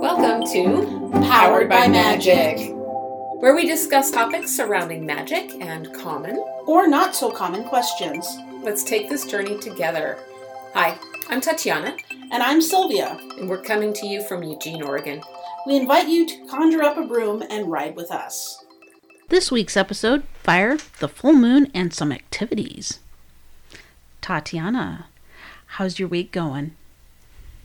Welcome to Powered by Magic, where we discuss topics surrounding magic and common. Or not so common questions. Let's take this journey together. Hi, I'm Tatiana, And I'm Sylvia. and we're coming to you from Eugene, Oregon. We invite you to conjure up a broom and ride with us. This week's episode Fire, the Full Moon, and some activities. Tatiana, how's your week going?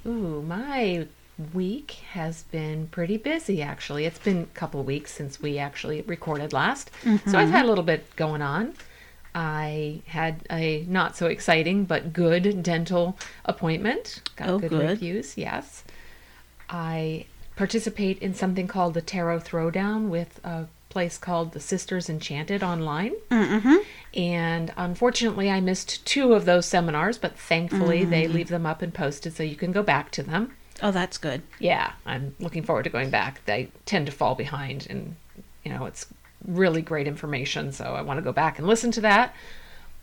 Ooh, my week has been pretty busy actually. It's been a couple of weeks since we actually recorded last. So I've mm-hmm. had a little bit going on. I had a not so exciting but good dental appointment. Got Oh, good, good. reviews, yes. I participate in something called the Tarot Throwdown with a place called the Sisters Enchanted online. Mm-hmm. And unfortunately, I missed two of those seminars, but thankfully they leave them up and posted so you can go back to them. Oh, that's good. Yeah, I'm looking forward to going back. They tend to fall behind, and you know, it's really great information, so I want to go back and listen to that.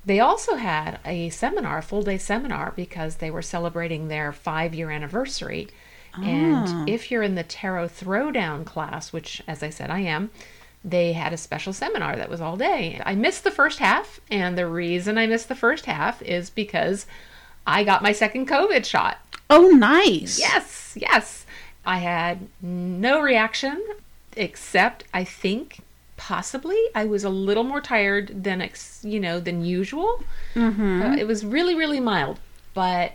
They also had a seminar, a full day seminar, because they were celebrating their five year anniversary. And if you're in the Tarot Throwdown class, which, as I said, I am, they had a special seminar that was all day. I missed the first half, and the reason I missed the first half is because I got my second COVID shot. Oh, nice. Yes, yes. I had no reaction except I think possibly I was a little more tired than ex- you know than usual. Mm-hmm. it was really really mild, but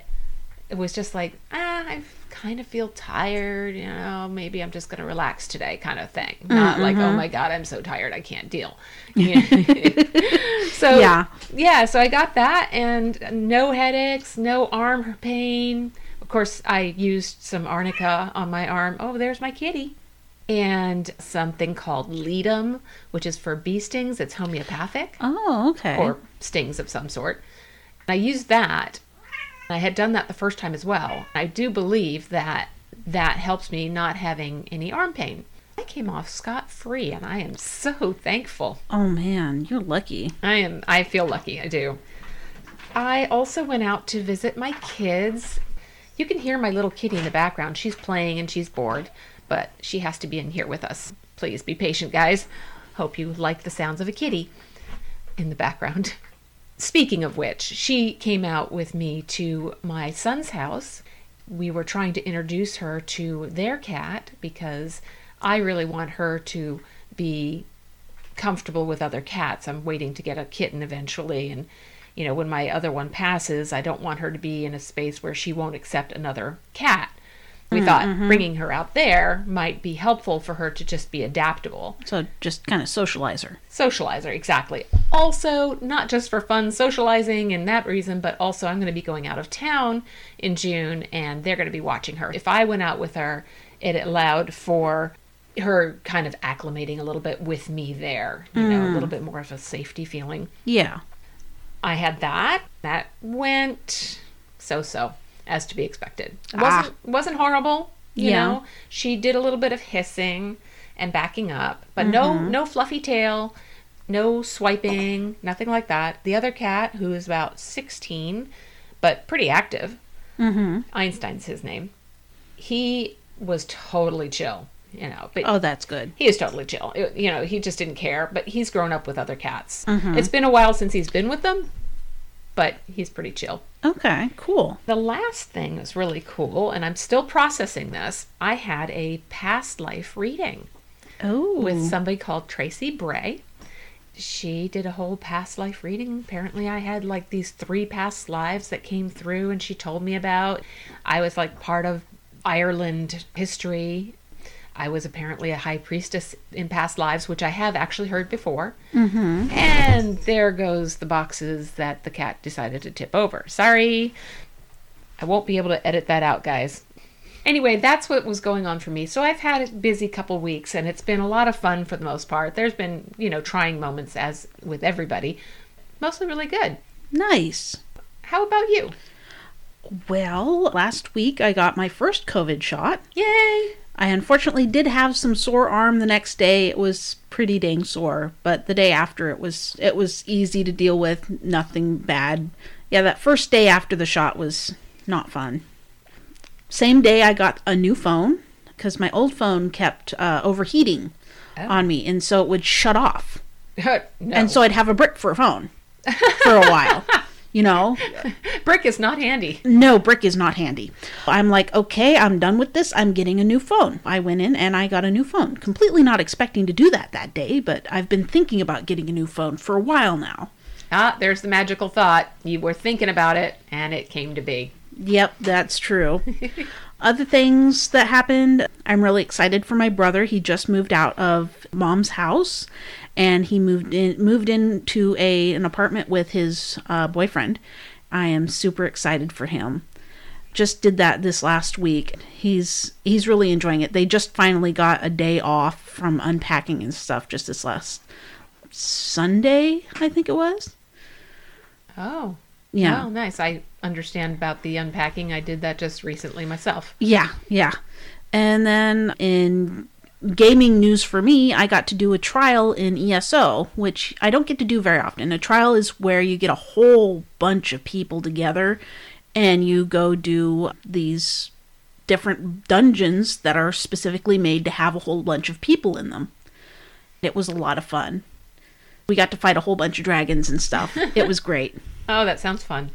it was just like ah, I kind of feel tired. You know, maybe I'm just going to relax today, kind of thing. Not like oh mm-hmm. my god, I'm so tired, I can't deal. Yeah. so Yeah. yeah, so I got that and no headaches, no arm pain. Of course, I used some arnica on my arm. Oh, there's my kitty. And something called Ledum, which is for bee stings. It's homeopathic Oh, okay. or stings of some sort. I used that. I had done that the first time as well. I do believe that that helps me not having any arm pain. I came off scot free and I am so thankful. oh, man, you're lucky. I am I feel lucky, I do. I also went out to visit my kids. You can hear my little kitty in the background. She's playing and she's bored, but she has to be in here with us. Please be patient, guys. Hope you like the sounds of a kitty in the background. Speaking of which, she came out with me to my son's house. We were trying to introduce her to their cat because I really want her to be comfortable with other cats. I'm waiting to get a kitten eventually and you know, when my other one passes, I don't want her to be in a space where she won't accept another cat. We mm, thought mm-hmm. bringing her out there might be helpful for her to just be adaptable. So just kind of socialize her. Socialize her, exactly. Also, not just for fun socializing and that reason, but also I'm going to be going out of town in June and they're going to be watching her. If I went out with her, it allowed for her kind of acclimating a little bit with me there, you know, a little bit more of a safety feeling. Yeah. I had that. That went so so, as to be expected. Ah. wasn't wasn't horrible. You Yeah. know, she did a little bit of hissing and backing up, but no Mm-hmm. no fluffy tail, no swiping, nothing like that. The other cat, who is about sixteen, but pretty active, Mm-hmm. Einstein's his name. He was totally chill. You know, but Oh, that's good. he is totally chill. It- you know, he just didn't care, but he's grown up with other cats. Mm-hmm. It's been a while since he's been with them, but he's pretty chill. Okay, cool. The last thing is really cool, and I'm still processing this. I had a past life reading Oh, with somebody called Tracy Bray. She did a whole past life reading. Apparently, I had like these three past lives that came through, and she told me about. I was like part of Ireland history. I was apparently a high priestess in past lives, which I have actually heard before. Mm-hmm. And there goes the boxes that the cat decided to tip over. Sorry. I won't be able to edit that out, guys. Anyway, that's what was going on for me. So I've had a busy couple weeks and it's been a lot of fun for the most part. There's been, you know, trying moments as with everybody. Mostly really good. nice. How about you? Well, last week I got my first COVID shot. Yay! I unfortunately did have some sore arm the next day. It was pretty dang sore, but the day after it was it was easy to deal with, nothing bad. Yeah, that first day after the shot was not fun. Same day I got a new phone because my old phone kept uh, overheating Oh. on me, and so it would shut off, no. and so I'd have a brick for a phone for a while. You know, brick is not handy. no brick is not handy. I'm like, okay, I'm done with this. I'm getting a new phone. I went in and I got a new phone. Completely not expecting to do that that day, but I've been thinking about getting a new phone for a while now. Ah, there's the magical thought. You were thinking about it, and it came to be. Yep, that's true. Other things that happened, I'm really excited for my brother. He just moved out of mom's house and he moved in moved into a an apartment with his uh, boyfriend. I am super excited for him. Just did that this last week. He's he's really enjoying it. They just finally got a day off from unpacking and stuff just this last Sunday, I think it was. Oh. Yeah. Oh, nice. I understand about the unpacking. I did that just recently myself. Yeah, yeah. And then in gaming news for me, I got to do a trial in ESO, which I don't get to do very often. A trial is where you get a whole bunch of people together and you go do these different dungeons that are specifically made to have a whole bunch of people in them. It was a lot of fun. We got to fight a whole bunch of dragons and stuff. it was great. Oh, that sounds fun.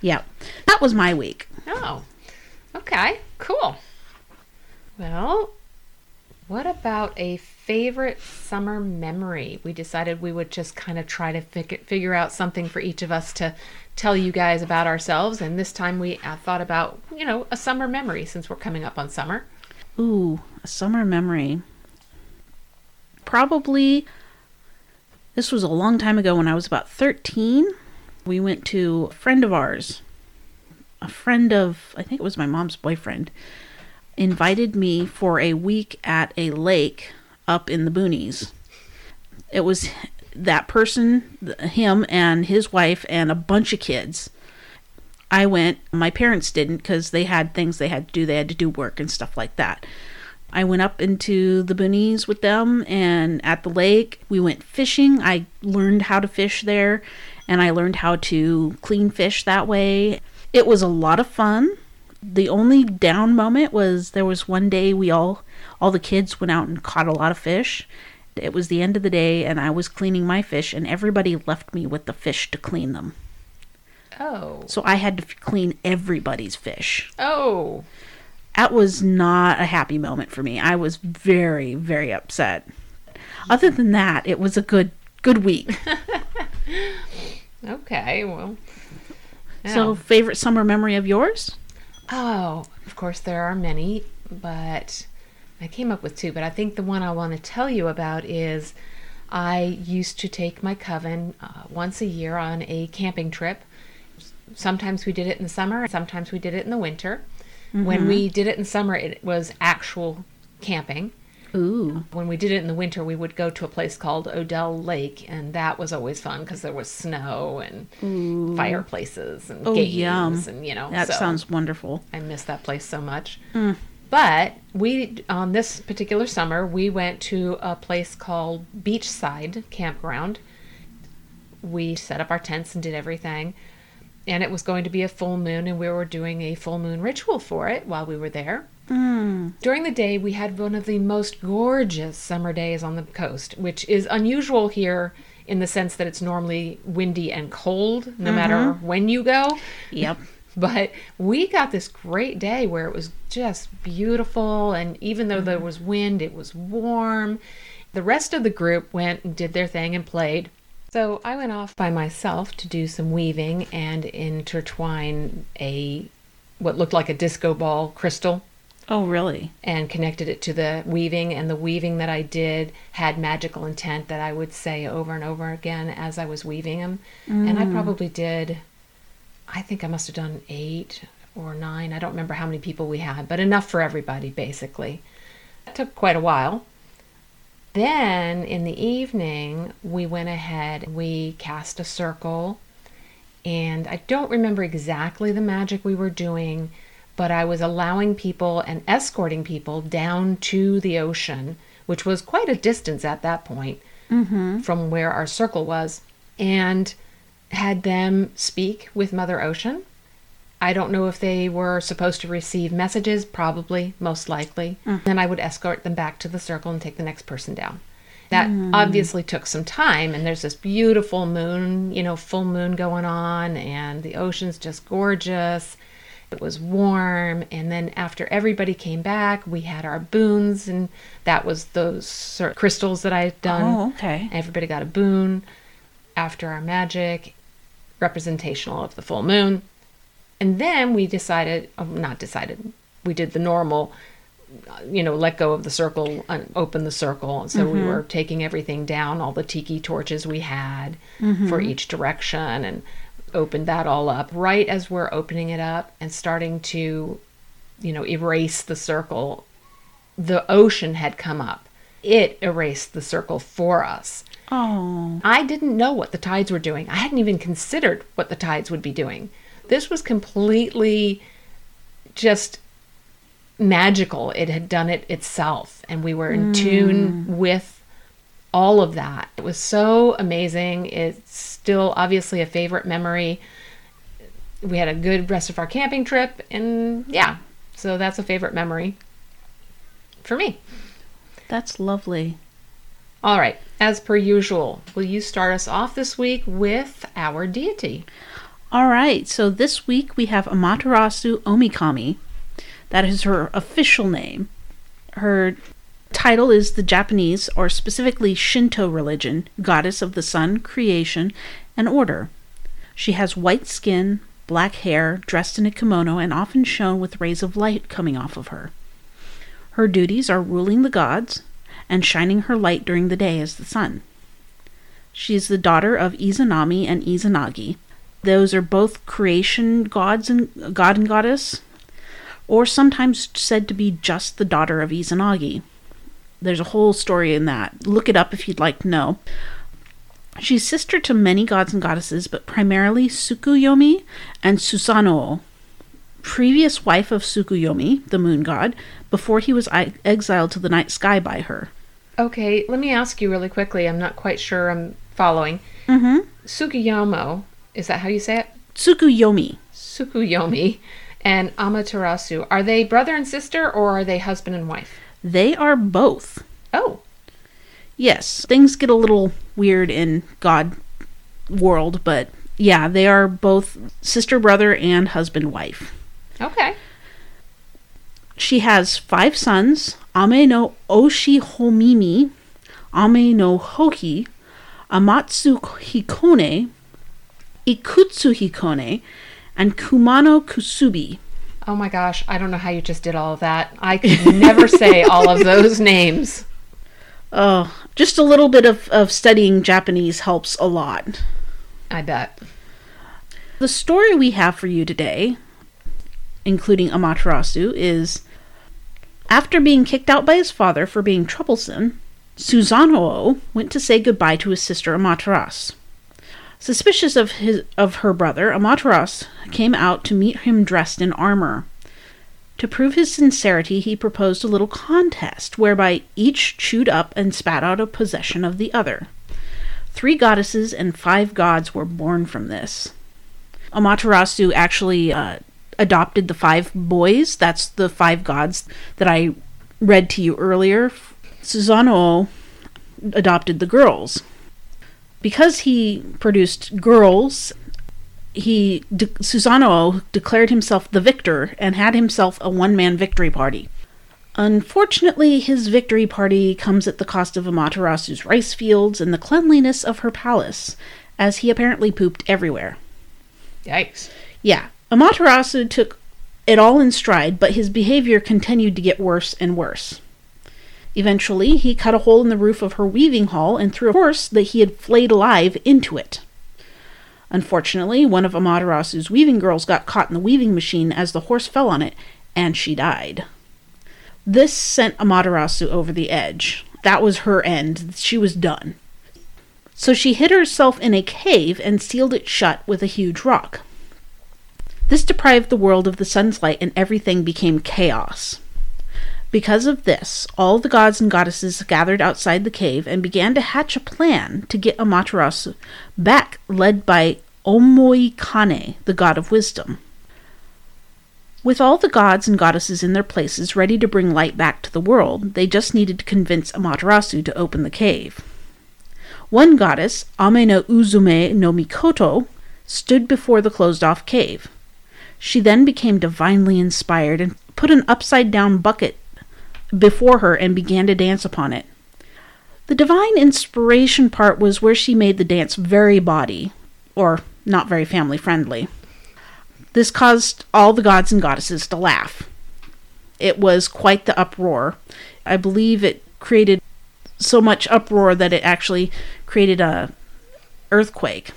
Yeah. That was my week. Oh, okay, cool. Well, what about a favorite summer memory? We decided we would just kind of try to fig- figure out something for each of us to tell you guys about ourselves. And this time we uh, thought about, you know, a summer memory since we're coming up on summer. Ooh, a summer memory. Probably, this was a long time ago when I was about 13. We went to a friend of ours, a friend of, I think it was my mom's boyfriend, invited me for a week at a lake up in the boonies. It was that person, him and his wife, and a bunch of kids. I went. My parents didn't because they had things they had to do. They had to do work and stuff like that. I went up into the boonies with them and at the lake. We went fishing. I learned how to fish there and I learned how to clean fish that way. It was a lot of fun. The only down moment was there was one day we all all the kids went out and caught a lot of fish. It was the end of the day and I was cleaning my fish and everybody left me with the fish to clean them. Oh, So I had to clean everybody's fish. oh, That was not a happy moment for me. I was very, very upset. Other than that, it was a good good week. okay. Well, So, favorite summer memory of yours? Oh, of course, there are many, but I came up with two. But I think the one I want to tell you about is I used to take my coven uh, once a year on a camping trip. Sometimes we did it in the summer, sometimes we did it in the winter. When we did it in summer, it was actual camping. Ooh, When we did it in the winter, we would go to a place called Odell Lake, and that was always fun because there was snow and fireplaces and Oh, games, yum. and you know. that so- sounds wonderful. I miss that place so much. Mm. But we, on this particular summer, we went to a place called Beachside Campground. We set up our tents and did everything. And it was going to be a full moon, and we were doing a full moon ritual for it while we were there. Mm. During the day, we had one of the most gorgeous summer days on the coast, which is unusual here in the sense that it's normally windy and cold no matter mm-hmm. when you go. Yep. But we got this great day where it was just beautiful. And even though there mm-hmm. was wind, it was warm. The rest of the group went and did their thing and played. So I went off by myself to do some weaving and intertwine a what looked like a disco ball crystal Oh, really? and connected it to the weaving and the weaving that I did had magical intent that I would say over and over again as I was weaving them and I mm. probably did I think I must have done 8 or 9 I don't remember how many people we had but enough for everybody basically. It took quite a while. Then in the evening we went ahead we cast a circle and I don't remember exactly the magic we were doing but I was allowing people and escorting people down to the ocean, which was quite a distance at that point mm-hmm. from where our circle was, and had them speak with Mother Ocean. I don't know if they were supposed to receive messages, probably, most likely. Mm. Then I would escort them back to the circle and take the next person down. That mm. obviously took some time, and there's this beautiful moon, you know, full moon going on, and the ocean's just gorgeous. It was warm, and then after everybody came back, we had our boons, and that was those crystals that I had done. Oh, okay. Everybody got a boon after our magic, representational of the full moon. And then we decided, oh, not decided, we did the normal, you know, let go of the circle, and open the circle. And so we mm-hmm. were taking everything down, all the tiki torches we had mm-hmm. for each direction, and opened that all up. Right as we're opening it up and starting to, you know, erase the circle, the ocean had come up. It erased the circle for us. Oh, I didn't know what the tides were doing. I hadn't even considered what the tides would be doing. This was completely just magical. It had done it itself, and we were in tune mm. with all of that. It was so amazing. It's still obviously a favorite memory. We had a good rest of our camping trip, and yeah, so that's a favorite memory for me. that's lovely. All right, as per usual, will you start us off this week with our deity? All right, so this week we have Amaterasu Omikami. That is her official name. Her title is the Japanese, or specifically Shinto religion, goddess of the sun, creation, and order. She has white skin, black hair, dressed in a kimono, and often shown with rays of light coming off of her. Her duties are ruling the gods and shining her light during the day as the sun. She is the daughter of Izanami and Izanagi. Those are both creation gods and god and goddess, or sometimes said to be just the daughter of Izanagi. There's a whole story in that. Look it up if you'd like to know. She's sister to many gods and goddesses, but primarily Tsukuyomi and Susanoo, previous wife of Tsukuyomi, the moon god, before he was exiled to the night sky by her. Okay, let me ask you really quickly. I'm not quite sure I'm following. Mm-hmm. Sugiyamo, is that how you say it? Tsukuyomi. Sukuyomi and Amaterasu, are they brother and sister or are they husband and wife? They are both. Oh, Yes, things get a little weird in God world, but yeah, they are both sister brother and husband wife. okay. She has five sons: Ame no Oshi Oshihomimi, Ame no Hoki, Amatsu Hikone, Ikutsu Hikone, and Kumano Kusubi. Oh my gosh, I don't know how you just did all of that. I could never say all of those names. Oh, just a little bit of, of studying Japanese helps a lot. I bet. The story we have for you today, including Amaterasu, is after being kicked out by his father for being troublesome, Susanoo went to say goodbye to his sister Amaterasu. Suspicious of his of her brother, Amaterasu came out to meet him dressed in armor. To prove his sincerity, he proposed a little contest whereby each chewed up and spat out a possession of the other. Three goddesses and five gods were born from this. Amaterasu actually uh, adopted the five boys. That's the five gods that I read to you earlier. Susanoo adopted the girls. Because he produced girls, he de- Susanoo declared himself the victor and had himself a one-man victory party. Unfortunately, his victory party comes at the cost of Amaterasu's rice fields and the cleanliness of her palace, as he apparently pooped everywhere. Yikes. Yeah, Amaterasu took it all in stride, but his behavior continued to get worse and worse. Eventually, he cut a hole in the roof of her weaving hall and threw a horse that he had flayed alive into it. Unfortunately, one of Amaterasu's weaving girls got caught in the weaving machine as the horse fell on it, and she died. This sent Amaterasu over the edge. That was her end. She was done. So she hid herself in a cave and sealed it shut with a huge rock. This deprived the world of the sun's light and everything became chaos. Because of this, all the gods and goddesses gathered outside the cave and began to hatch a plan to get Amaterasu back, led by Omoikane, the god of wisdom. With all the gods and goddesses in their places ready to bring light back to the world, they just needed to convince Amaterasu to open the cave. One goddess, Ame no Uzume no Mikoto, stood before the closed off cave. She then became divinely inspired and put an upside down bucket before her and began to dance upon it. The divine inspiration part was where she made the dance very bawdy, or not very family friendly. This caused all the gods and goddesses to laugh. It was quite the uproar. I believe it created so much uproar that it actually created a earthquake.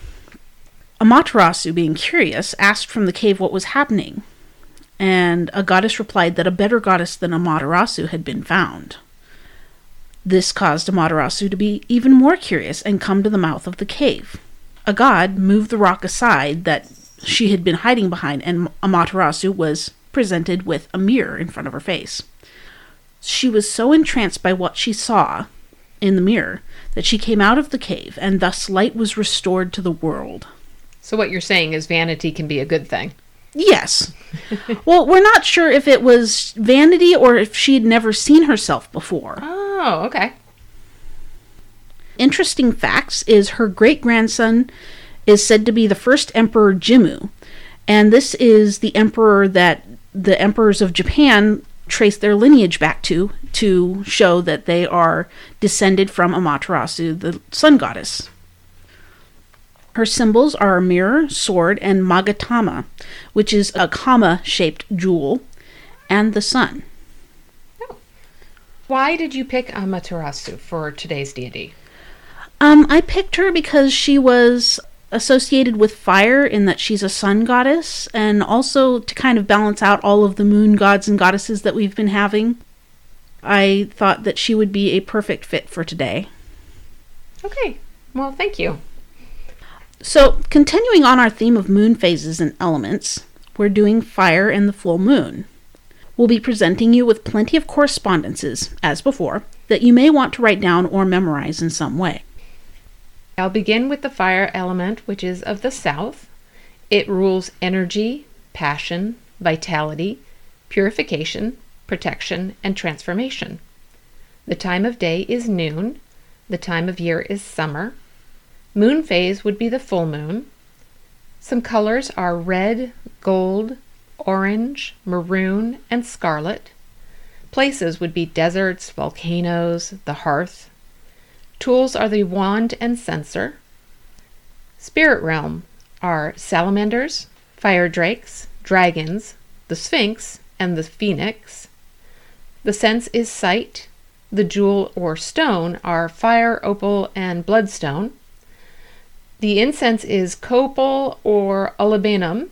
Amaterasu, being curious, asked from the cave what was happening, and a goddess replied that a better goddess than Amaterasu had been found. This caused Amaterasu to be even more curious and come to the mouth of the cave. A god moved the rock aside that she had been hiding behind, and Amaterasu was presented with a mirror in front of her face. She was so entranced by what she saw in the mirror that she came out of the cave, and thus light was restored to the world. So, what you're saying is vanity can be a good thing. Yes. well, we're not sure if it was vanity or if she had never seen herself before. Oh, okay. Interesting facts is her great grandson is said to be the first emperor Jimmu, and this is the emperor that the emperors of Japan trace their lineage back to to show that they are descended from Amaterasu, the sun goddess. Her symbols are a mirror, sword, and magatama, which is a comma shaped jewel, and the sun. Why did you pick Amaterasu for today's deity? Um, I picked her because she was associated with fire in that she's a sun goddess, and also to kind of balance out all of the moon gods and goddesses that we've been having. I thought that she would be a perfect fit for today. Okay. Well, thank you. So, continuing on our theme of moon phases and elements, we're doing fire and the full moon. We'll be presenting you with plenty of correspondences, as before, that you may want to write down or memorize in some way. I'll begin with the fire element, which is of the south. It rules energy, passion, vitality, purification, protection, and transformation. The time of day is noon. The time of year is summer. Moon phase would be the full moon. Some colors are red, gold, orange, maroon, and scarlet. Places would be deserts, volcanoes, the hearth. Tools are the wand and censer. Spirit realm are salamanders, fire drakes, dragons, the sphinx, and the phoenix. The sense is sight. The jewel or stone are fire, opal, and bloodstone. The incense is copal or olibanum.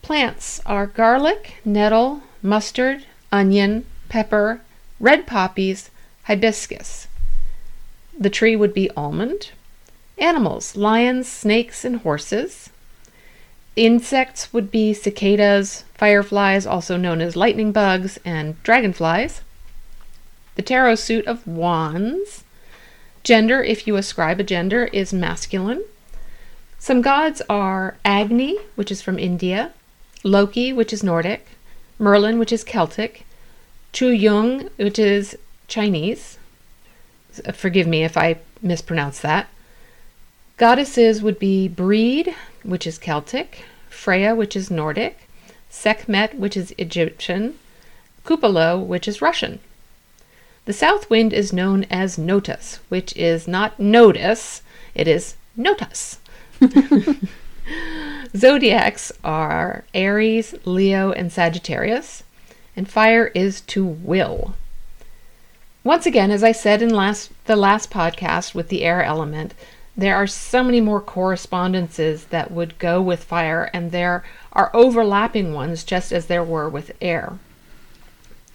Plants are garlic, nettle, mustard, onion, pepper, red poppies, hibiscus. The tree would be almond. Animals, lions, snakes, and horses. Insects would be cicadas, fireflies, also known as lightning bugs, and dragonflies. The tarot suit of wands. Gender, if you ascribe a gender, is masculine. Some gods are Agni, which is from India, Loki, which is Nordic, Merlin, which is Celtic, Chu Yung, which is Chinese. Forgive me if I mispronounce that. Goddesses would be Breed, which is Celtic, Freya, which is Nordic, Sekhmet, which is Egyptian, Kupalo, which is Russian. The south wind is known as Notus, which is not notice, it is notus. Zodiacs are Aries, Leo, and Sagittarius, and fire is to will. Once again, as I said in last the last podcast with the air element, there are so many more correspondences that would go with fire, and there are overlapping ones just as there were with air.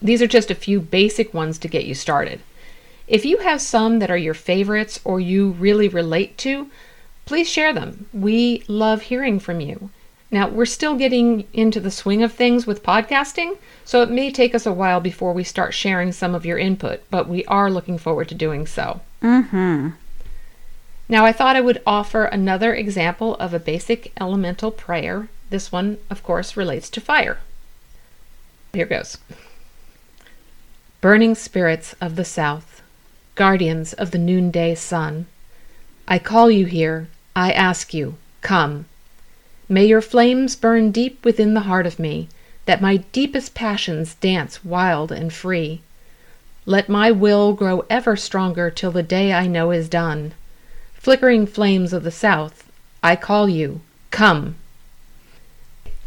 These are just a few basic ones to get you started. If you have some that are your favorites or you really relate to, please share them. We love hearing from you. Now, we're still getting into the swing of things with podcasting, so it may take us a while before we start sharing some of your input, but we are looking forward to doing so. Mm-hmm. Now, I thought I would offer another example of a basic elemental prayer. This one, of course, relates to fire. Here goes Burning spirits of the south, guardians of the noonday sun, I call you here, I ask you, come. May your flames burn deep within the heart of me, that my deepest passions dance wild and free. Let my will grow ever stronger till the day I know is done. Flickering flames of the south, I call you, come.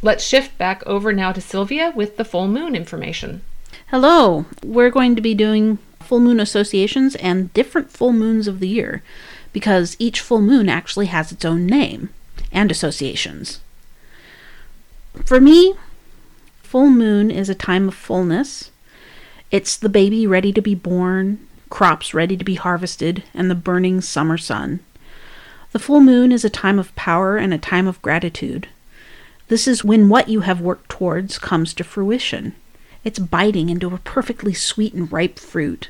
Let's shift back over now to Sylvia with the full moon information. Hello. We're going to be doing full moon associations and different full moons of the year because each full moon actually has its own name and associations. For me, full moon is a time of fullness. It's the baby ready to be born, crops ready to be harvested, and the burning summer sun. The full moon is a time of power and a time of gratitude. This is when what you have worked towards comes to fruition. It's biting into a perfectly sweet and ripe fruit,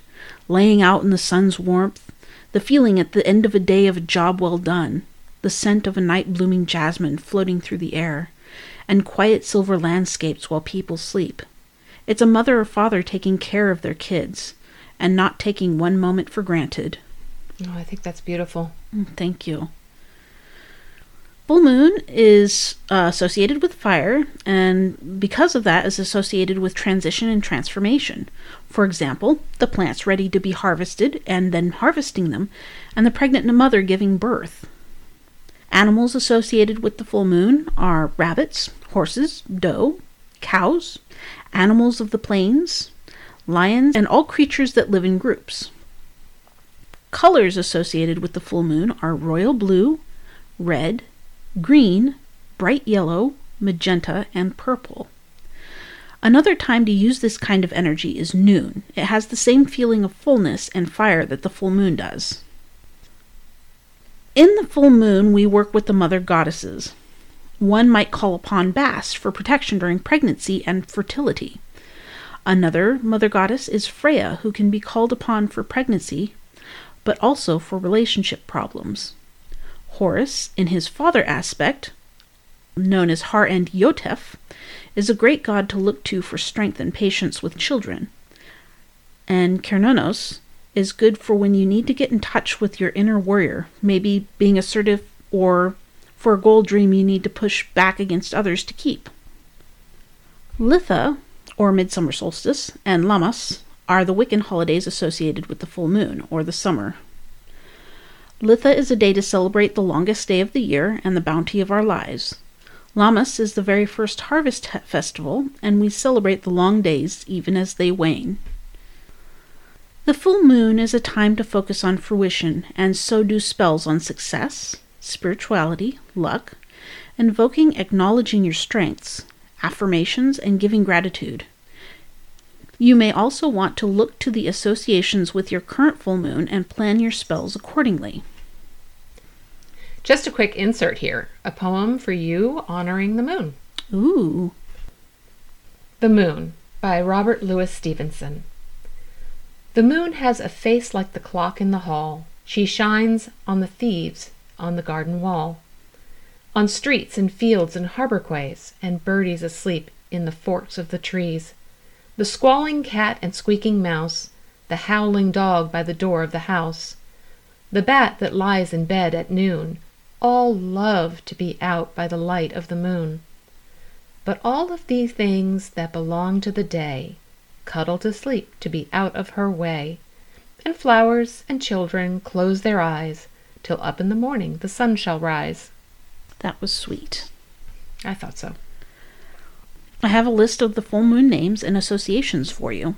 laying out in the sun's warmth, the feeling at the end of a day of a job well done, the scent of a night blooming jasmine floating through the air, and quiet silver landscapes while people sleep. It's a mother or father taking care of their kids and not taking one moment for granted. Oh, I think that's beautiful. Mm, Thank you. Full moon is uh, associated with fire, and because of that, is associated with transition and transformation. For example, the plants ready to be harvested and then harvesting them, and the pregnant mother giving birth. Animals associated with the full moon are rabbits, horses, doe, cows, animals of the plains, lions, and all creatures that live in groups. Colors associated with the full moon are royal blue, red, green, bright yellow, magenta, and purple. Another time to use this kind of energy is noon. It has the same feeling of fullness and fire that the full moon does. In the full moon, we work with the mother goddesses. One might call upon Bast for protection during pregnancy and fertility. Another mother goddess is Freya, who can be called upon for pregnancy, but also for relationship problems. Horus, in his father aspect, known as Har and Yotef, is a great god to look to for strength and patience with children. And Cernunnos is good for when you need to get in touch with your inner warrior, maybe being assertive or for a goal dream you need to push back against others to keep. Litha, or Midsummer Solstice, and Lammas are the Wiccan holidays associated with the full moon, or the summer. Litha is a day to celebrate the longest day of the year and the bounty of our lives. Lammas is the very first harvest festival, and we celebrate the long days even as they wane. The full moon is a time to focus on fruition, and so do spells on success, spirituality, luck, invoking acknowledging your strengths, affirmations, and giving gratitude. You may also want to look to the associations with your current full moon and plan your spells accordingly. Just a quick insert here a poem for you honoring the moon. Ooh. The Moon by Robert Louis Stevenson. The moon has a face like the clock in the hall. She shines on the thieves on the garden wall, on streets and fields and harbor quays, and birdies asleep in the forks of the trees, the squalling cat and squeaking mouse, the howling dog by the door of the house, the bat that lies in bed at noon, all love to be out by the light of the moon. But all of these things that belong to the day cuddle to sleep to be out of her way, and flowers and children close their eyes till up in the morning the sun shall rise. That was sweet. I thought so. I have a list of the full moon names and associations for you.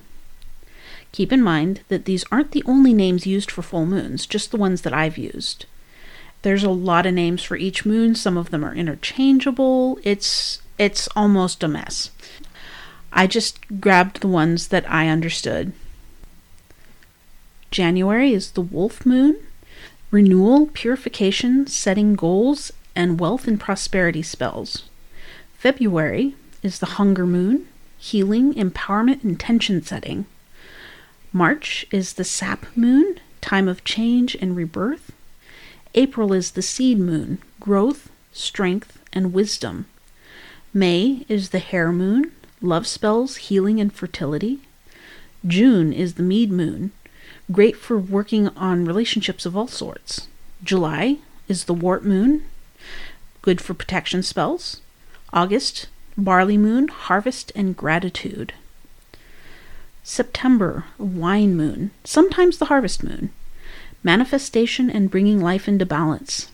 Keep in mind that these aren't the only names used for full moons, just the ones that I've used. There's a lot of names for each moon, some of them are interchangeable. It's it's almost a mess. I just grabbed the ones that I understood. January is the wolf moon. Renewal, purification, setting goals, and wealth and prosperity spells. February is the hunger moon, healing, empowerment, intention setting. March is the sap moon, time of change and rebirth. April is the seed moon, growth, strength, and wisdom. May is the Hare moon, love spells, healing, and fertility. June is the mead moon, great for working on relationships of all sorts. July is the wort moon, good for protection spells. August, barley moon, harvest, and gratitude. September, wine moon, sometimes the harvest moon, manifestation and bringing life into balance.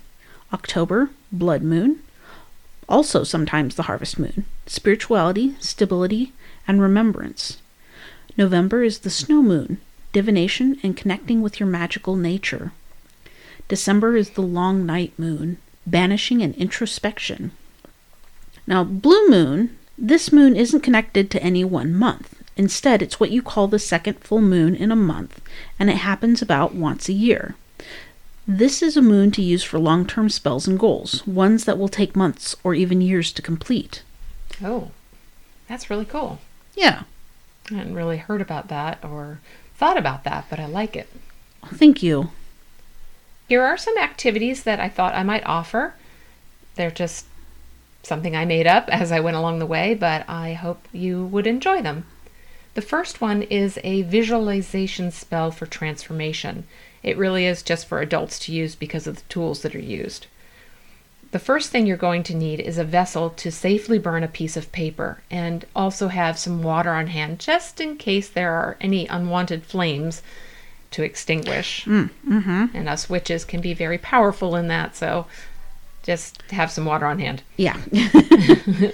October, blood moon, also sometimes the harvest moon, spirituality, stability, and remembrance. November is the snow moon, divination and connecting with your magical nature. December is the long night moon, banishing and introspection. Now, blue moon, this moon isn't connected to any one month. Instead, it's what you call the second full moon in a month, and it happens about once a year. This is a moon to use for long term spells and goals, ones that will take months or even years to complete. Oh, that's really cool. Yeah. I hadn't really heard about that or thought about that, but I like it. Thank you. Here are some activities that I thought I might offer. They're just something I made up as I went along the way, but I hope you would enjoy them. The first one is a visualization spell for transformation. It really is just for adults to use because of the tools that are used. The first thing you're going to need is a vessel to safely burn a piece of paper and also have some water on hand just in case there are any unwanted flames to extinguish. Mm, mm-hmm. And us witches can be very powerful in that, so just have some water on hand. Yeah.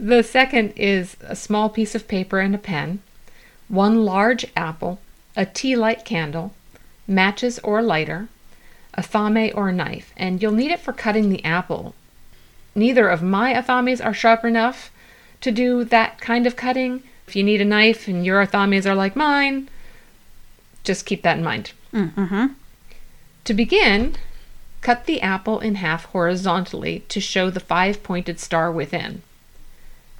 The second is a small piece of paper and a pen, one large apple, a tea light candle, matches or lighter, a athame or a knife, and you'll need it for cutting the apple. Neither of my athames are sharp enough to do that kind of cutting. If you need a knife and your athames are like mine, just keep that in mind. mm-hmm. To begin, cut the apple in half horizontally to show the five pointed star within.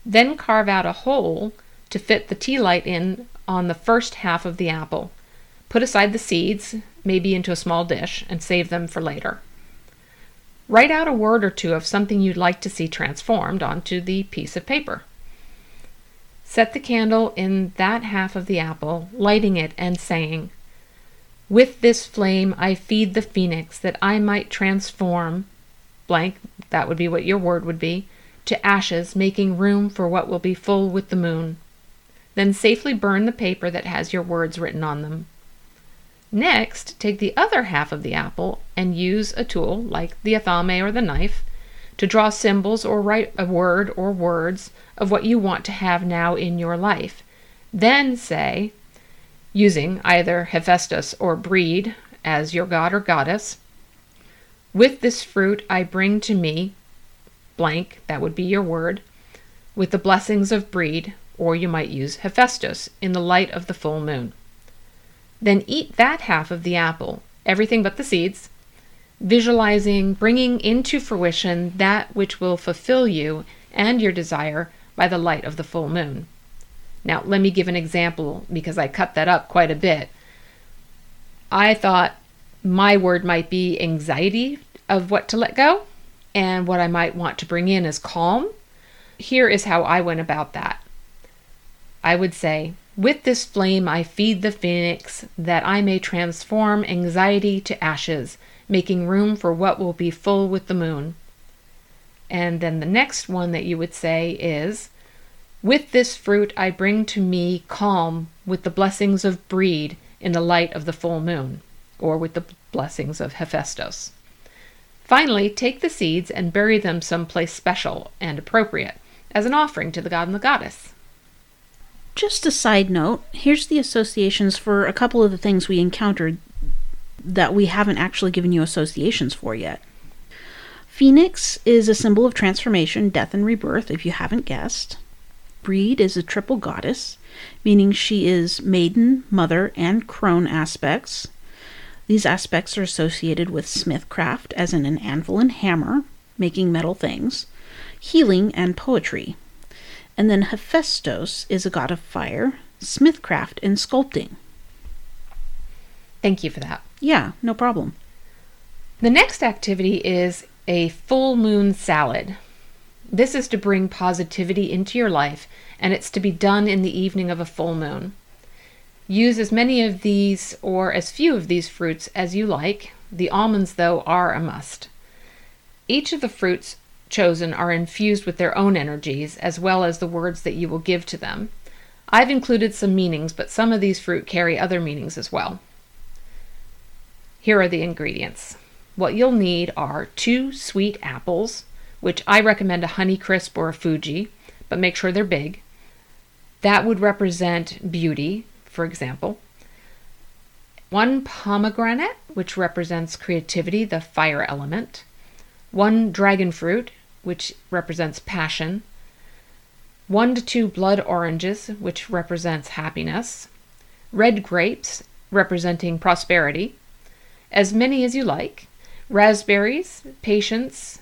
Then carve out a hole to fit the tea light in on the first half of the apple. Put aside the seeds, maybe into a small dish, and save them for later. Write out a word or two of something you'd like to see transformed onto the piece of paper. Set the candle in that half of the apple, lighting it and saying, With this flame I feed the phoenix that I might transform, blank, that would be what your word would be, to ashes, making room for what will be full with the moon. Then safely burn the paper that has your words written on them. Next, take the other half of the apple and use a tool like the athame or the knife to draw symbols or write a word or words of what you want to have now in your life. Then say, using either Hephaestus or Breed as your god or goddess, with this fruit I bring to me, blank, that would be your word, with the blessings of Breed, or you might use Hephaestus, in the light of the full moon. Then eat that half of the apple, everything but the seeds, visualizing bringing into fruition that which will fulfill you and your desire by the light of the full moon. Now, let me give an example because I cut that up quite a bit. I thought my word might be anxiety of what to let go, and what I might want to bring in is calm. Here is how I went about that. I would say, with this flame I feed the phoenix, that I may transform anxiety to ashes, making room for what will be full with the moon. And then the next one that you would say is, With this fruit I bring to me calm with the blessings of Breed in the light of the full moon, or with the blessings of Hephaestus. Finally, take the seeds and bury them someplace special and appropriate as an offering to the god and the goddess. Just a side note, here's the associations for a couple of the things we encountered that we haven't actually given you associations for yet. Phoenix is a symbol of transformation, death, and rebirth, if you haven't guessed. Breed is a triple goddess, meaning she is maiden, mother, and crone aspects. These aspects are associated with smithcraft, as in an anvil and hammer, making metal things. healing and poetry. And then Hephaestus is a god of fire, smithcraft, and sculpting. Thank you for that. Yeah, no problem. The next activity is a full moon salad. This is to bring positivity into your life, and it's to be done in the evening of a full moon. Use as many of these or as few of these fruits as you like. The almonds, though, are a must. Each of the fruits chosen are infused with their own energies, as well as the words that you will give to them. I've included some meanings, but some of these fruit carry other meanings as well. Here are the ingredients. What you'll need are two sweet apples, which I recommend a Honeycrisp or a Fuji, but make sure they're big. That would represent beauty, for example. One pomegranate, which represents creativity, the fire element. One dragon fruit, which represents passion. One to two blood oranges, which represents happiness. Red grapes, representing prosperity. As many as you like. Raspberries, patience,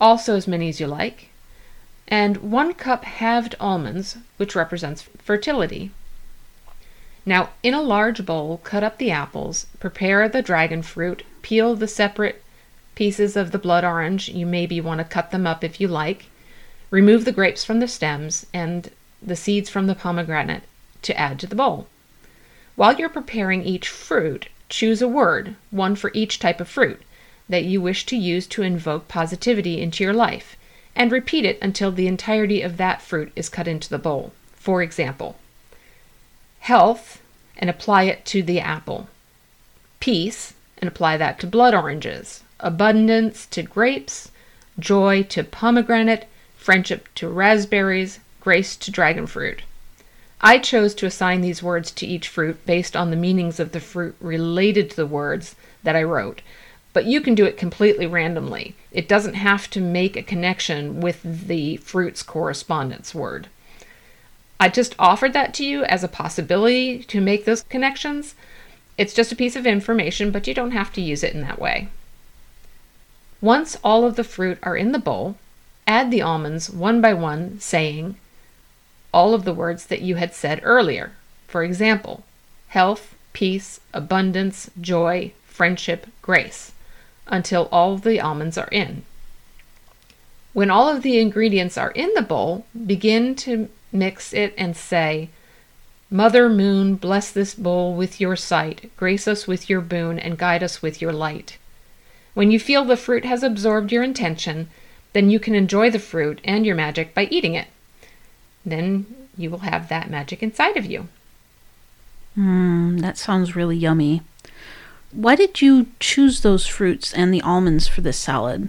also as many as you like. And one cup halved almonds, which represents fertility. Now, in a large bowl, cut up the apples, prepare the dragon fruit, peel the separate pieces of the blood orange. You maybe want to cut them up if you like. Remove the grapes from the stems and the seeds from the pomegranate to add to the bowl. While you're preparing each fruit, choose a word, one for each type of fruit, that you wish to use to invoke positivity into your life, and repeat it until the entirety of that fruit is cut into the bowl. For example, health and apply it to the apple, peace and apply that to blood oranges, abundance to grapes, joy to pomegranate, friendship to raspberries, grace to dragon fruit. I chose to assign these words to each fruit based on the meanings of the fruit related to the words that I wrote, but you can do it completely randomly. It doesn't have to make a connection with the fruit's correspondence word. I just offered that to you as a possibility to make those connections. It's just a piece of information, but you don't have to use it in that way. Once all of the fruit are in the bowl, add the almonds one by one, saying all of the words that you had said earlier. For example, health, peace, abundance, joy, friendship, grace, until all the almonds are in. When all of the ingredients are in the bowl, begin to mix it and say, Mother Moon, bless this bowl with your sight, grace us with your boon, and guide us with your light. When you feel the fruit has absorbed your intention, then you can enjoy the fruit and your magic by eating it. Then you will have that magic inside of you. Mmm, that sounds really yummy. Why did you choose those fruits and the almonds for this salad?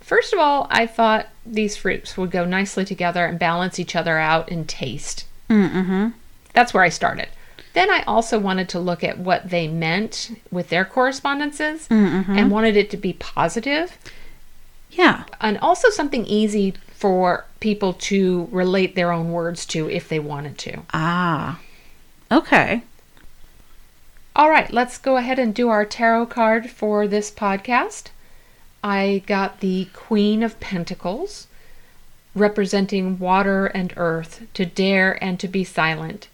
First of all, I thought these fruits would go nicely together and balance each other out in taste. Mm-hmm. That's where I started. Then I also wanted to look at what they meant with their correspondences Mm-hmm. and wanted it to be positive Yeah. and also something easy for people to relate their own words to if they wanted to. Ah. Okay. All right, let's go ahead and do our tarot card for this podcast. I got the Queen of Pentacles, representing water and earth, to dare and to be silent.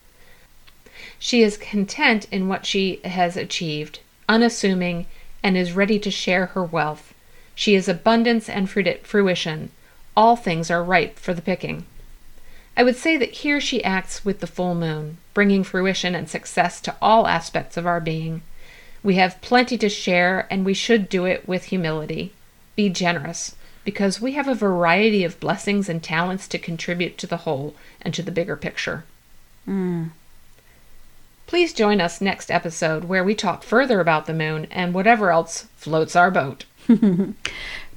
She is content in what she has achieved, unassuming, and is ready to share her wealth. She is abundance and fruition. All things are ripe for the picking. I would say that here she acts with the full moon, bringing fruition and success to all aspects of our being. We have plenty to share, and we should do it with humility. Be generous, because we have a variety of blessings and talents to contribute to the whole and to the bigger picture. Mm. Please join us next episode where we talk further about the moon and whatever else floats our boat.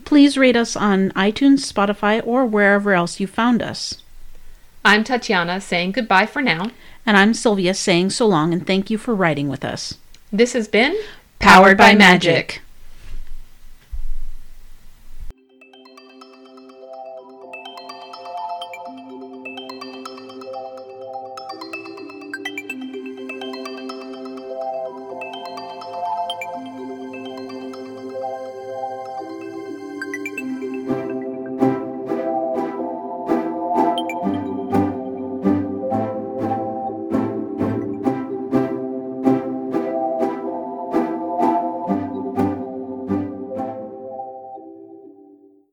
Please rate us on iTunes, Spotify, or wherever else you found us. I'm Tatiana saying goodbye for now. And I'm Sylvia saying so long and thank you for writing with us. This has been Powered by Magic.